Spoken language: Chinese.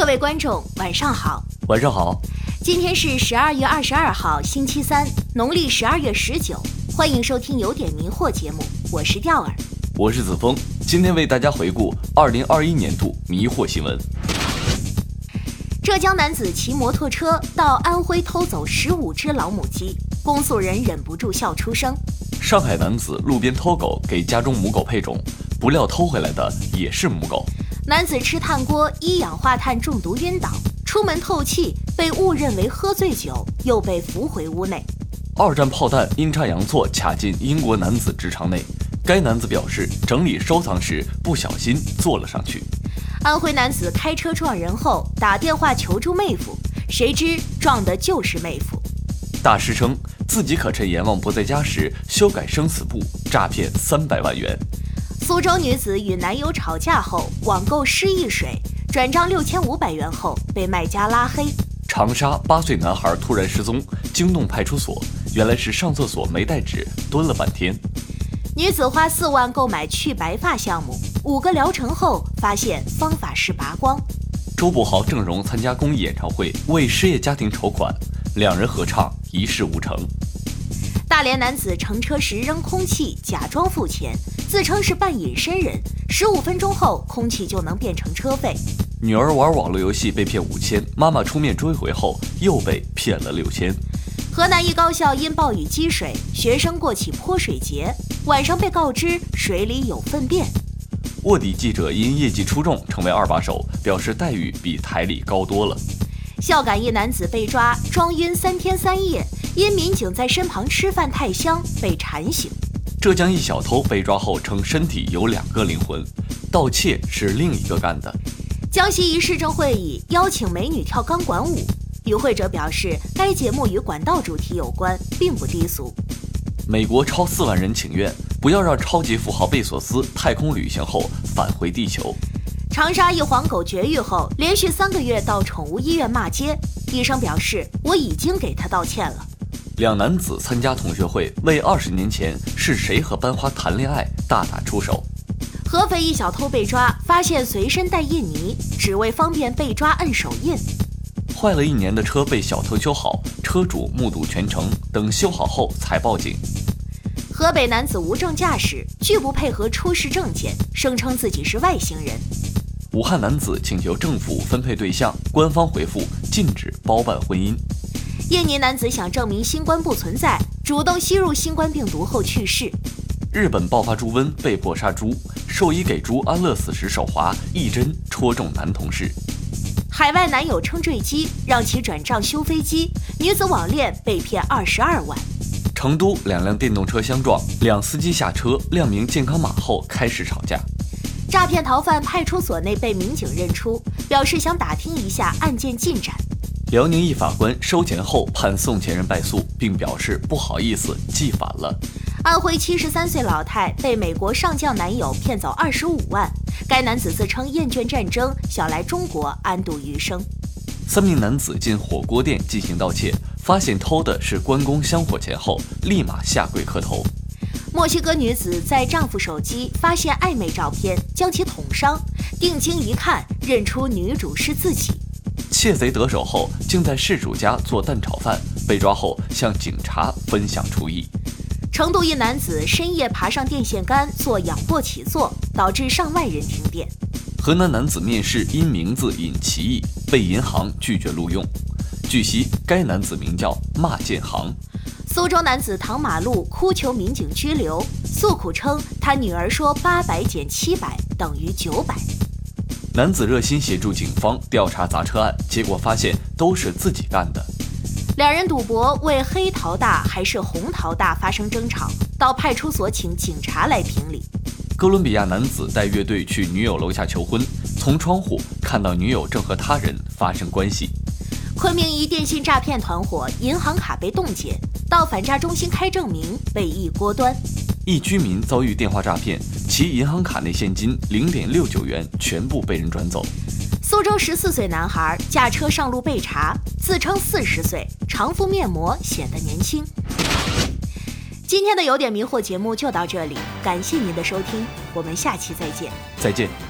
各位观众，晚上好。晚上好。今天是十二月二十二号，星期三，农历十二月十九。欢迎收听《有点迷惑》节目，我是钓儿，我是子枫。今天为大家回顾二零二一年度迷惑新闻。浙江男子骑摩托车到安徽偷走十五只老母鸡，公诉人忍不住笑出声。上海男子路边偷狗给家中母狗配种，不料偷回来的也是母狗。男子吃炭锅一氧化碳中毒晕倒，出门透气被误认为喝醉酒，又被扶回屋内。二战炮弹阴差阳错卡进英国男子直肠内，该男子表示整理收藏时不小心坐了上去。安徽男子开车撞人后打电话求助妹夫，谁知撞的就是妹夫。大师称自己可趁阎王不在家时修改生死簿，诈骗三百万元。苏州女子与男友吵架后网购失忆水，转账六千五百元后被卖家拉黑。长沙八岁男孩突然失踪，惊动派出所，原来是上厕所没带纸，蹲了半天。女子花四万购买去白发项目，五个疗程后发现方法是拔光。周柏豪、郑融参加公益演唱会为失业家庭筹款，两人合唱一事无成。大连男子乘车时扔空气，假装付钱，自称是半隐身人，十五分钟后空气就能变成车费。女儿玩网络游戏被骗五千，妈妈出面追回后又被骗了六千。河南一高校因暴雨积水，学生过起泼水节，晚上被告知水里有粪便。卧底记者因业绩出众成为二把手，表示待遇比台里高多了。孝感一男子被抓装晕三天三夜，因民警在身旁吃饭太香被馋醒。浙江一小偷被抓后称身体有两个灵魂，盗窃是另一个干的。江西一市政会议邀请美女跳钢管舞。与会者表示，该节目与管道主题有关，并不低俗。美国超四万人请愿，不要让超级富豪贝索斯太空旅行后返回地球。长沙一黄狗绝育后，连续三个月到宠物医院骂街，医生表示我已经给他道歉了。两男子参加同学会，为二十年前是谁和班花谈恋爱大打出手。合肥一小偷被抓，发现随身带印泥，只为方便被抓摁手印。坏了一年的车被小偷修好，车主目睹全程，等修好后才报警。河北男子无证驾驶，拒不配合出示证件，声称自己是外星人。武汉男子请求政府分配对象，官方回复禁止包办婚姻。印尼男子想证明新冠不存在，主动吸入新冠病毒后去世。日本爆发猪瘟，被迫杀猪，兽医给猪安乐死时手滑，一针戳中男同事。海外男友称坠机，让其转账修飞机，女子网恋被骗二十二万。成都两辆电动车相撞，两司机下车亮明健康码后开始吵架。诈骗逃犯派出所内被民警认出，表示想打听一下案件进展。辽宁一法官收钱后判送钱人败诉，并表示不好意思记反了。安徽七十三岁老太被美国上将男友骗走二十五万。该男子自称厌倦战争，想来中国安度余生。三名男子进火锅店进行盗窃，发现偷的是关公香火钱后，立马下跪磕头。墨西哥女子在丈夫手机发现暧昧照片，将其捅伤，定睛一看，认出女主是自己。窃贼得手后，竟在事主家做蛋炒饭，被抓后向警察分享厨艺。成都一男子深夜爬上电线杆做仰卧起坐，导致上万人停电。河南男子面试因名字引歧义，被银行拒绝录用。据悉，该男子名叫骂建行。苏州男子躺马路哭求民警拘留，诉苦称他女儿说八百减七百等于九百。男子热心协助警方调查砸车案，结果发现都是自己干的。两人赌博为黑桃大还是红桃大发生争吵，到派出所请警察来评理。哥伦比亚男子带乐队去女友楼下求婚，从窗户看到女友正和他人发生关系。昆明一电信诈骗团伙银行卡被冻结，到反诈中心开证明被一锅端。一居民遭遇电话诈骗，其银行卡内现金零点六九元全部被人转走。苏州十四岁男孩驾车上路被查，自称四十岁，常敷面膜显得年轻。今天的有点迷惑节目就到这里，感谢您的收听，我们下期再见。再见。